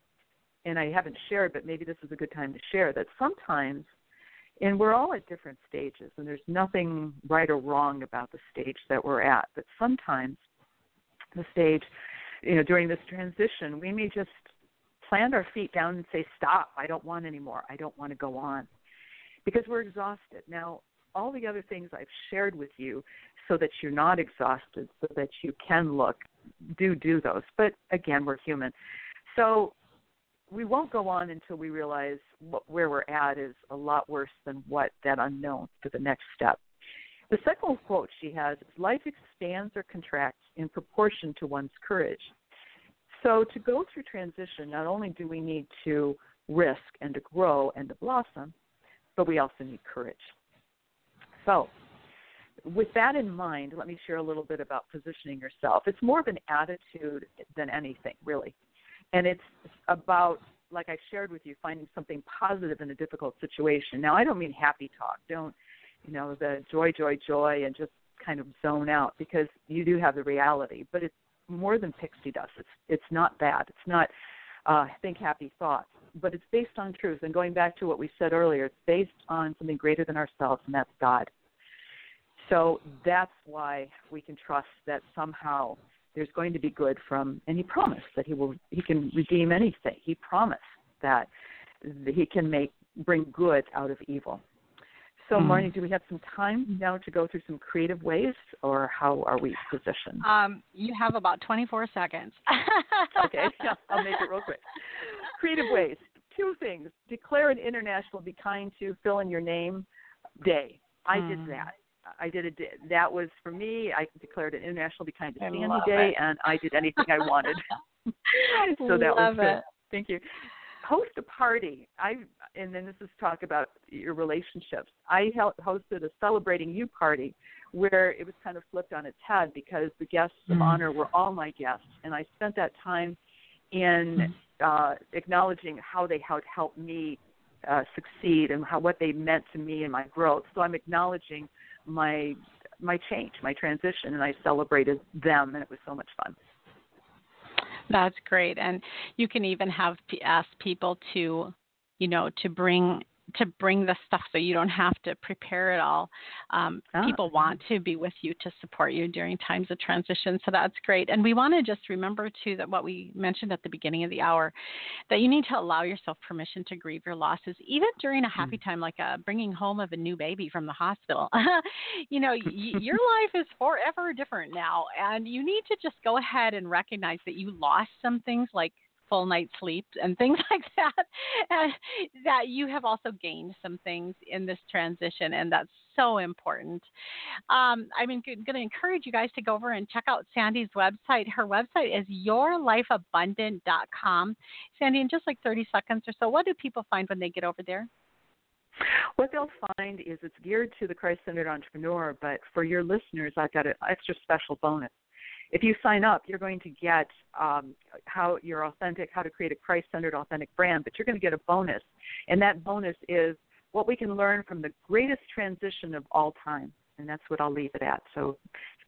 and I haven't shared, but maybe this is a good time to share that sometimes. And we're all at different stages, and there's nothing right or wrong about the stage that we're at. But sometimes the stage, you know, during this transition, we may just plant our feet down and say, Stop, I don't want anymore. I don't want to go on. Because we're exhausted. Now, all the other things I've shared with you so that you're not exhausted, so that you can look, do do those. But again, we're human. So we won't go on until we realize what, where we're at is a lot worse than what that unknown for the next step. The second quote she has is Life expands or contracts in proportion to one's courage. So, to go through transition, not only do we need to risk and to grow and to blossom, but we also need courage. So, with that in mind, let me share a little bit about positioning yourself. It's more of an attitude than anything, really. And it's about, like I shared with you, finding something positive in a difficult situation. Now, I don't mean happy talk. Don't, you know, the joy, joy, joy, and just kind of zone out because you do have the reality. But it's more than pixie dust. It's it's not that. It's not uh, think happy thoughts, but it's based on truth. And going back to what we said earlier, it's based on something greater than ourselves, and that's God. So that's why we can trust that somehow there's going to be good from, and He promised that He will. He can redeem anything. He promised that He can make bring good out of evil. So, mm-hmm. Marnie, do we have some time now to go through some creative ways, or how are we positioned? Um, you have about 24 seconds. okay, yeah, I'll make it real quick. Creative ways. Two things. Declare an international Be Kind to Fill in Your Name Day. I mm. did that. I did a that was for me. I declared an international Be Kind to Sandie Day, it. and I did anything I wanted. so that love was good. It. Thank you host a party. I and then this is talk about your relationships. I hosted a celebrating you party where it was kind of flipped on its head because the guests mm-hmm. of honor were all my guests, and I spent that time in mm-hmm. Uh, acknowledging how they helped me uh, succeed and how what they meant to me and my growth. So I'm acknowledging my my change, my transition, and I celebrated them, and it was so much fun. That's great. And you can even have ask people to, you know, to bring to bring the stuff so you don't have to prepare it all. Um, oh. People want to be with you to support you during times of transition, so that's great. And we want to just remember too that what we mentioned at the beginning of the hour, that you need to allow yourself permission to grieve your losses, even during a happy mm. time like a bringing home of a new baby from the hospital. you know, y- your life is forever different now, and you need to just go ahead and recognize that you lost some things like full night's sleep and things like that, and that you have also gained some things in this transition, and that's so important. Um, I'm going to encourage you guys to go over and check out Sandie's website. Her website is yourlifeabundant.com. Sandie, in just like 30 seconds or so, what do people find when they get over there? What they'll find is it's geared to the Christ centered entrepreneur, but for your listeners, I've got an extra special bonus if you sign up, you're going to get um, how you're authentic, how to create a Christ centered authentic brand, but you're going to get a bonus. And that bonus is what we can learn from the greatest transition of all time. And that's what I'll leave it at. So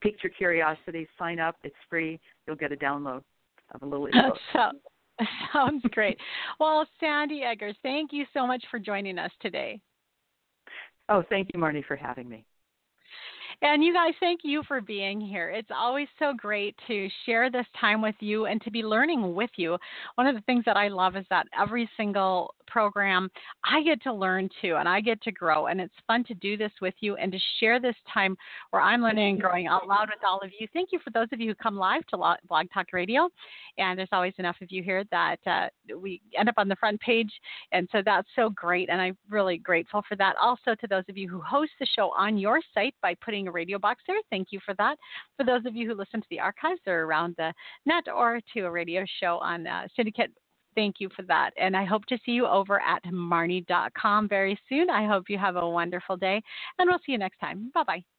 pique your curiosity, sign up, it's free, you'll get a download of a little info. so, sounds great. well, Sandie Eggers, thank you so much for joining us today. Oh, thank you, Marnie, for having me. And you guys, thank you for being here. It's always so great to share this time with you and to be learning with you. One of the things that I love is that every single program, I get to learn too, and I get to grow. And it's fun to do this with you and to share this time where I'm learning and growing out loud with all of you. Thank you for those of you who come live to Blog Talk Radio. And there's always enough of you here that uh, we end up on the front page. And so that's so great. And I'm really grateful for that. Also, to those of you who host the show on your site by putting a radio box there, thank you for that. For those of you who listen to the archives or around the net or to a radio show on uh, Syndicate thank you for that. And I hope to see you over at marnie.com very soon. I hope you have a wonderful day, and we'll see you next time. Bye bye.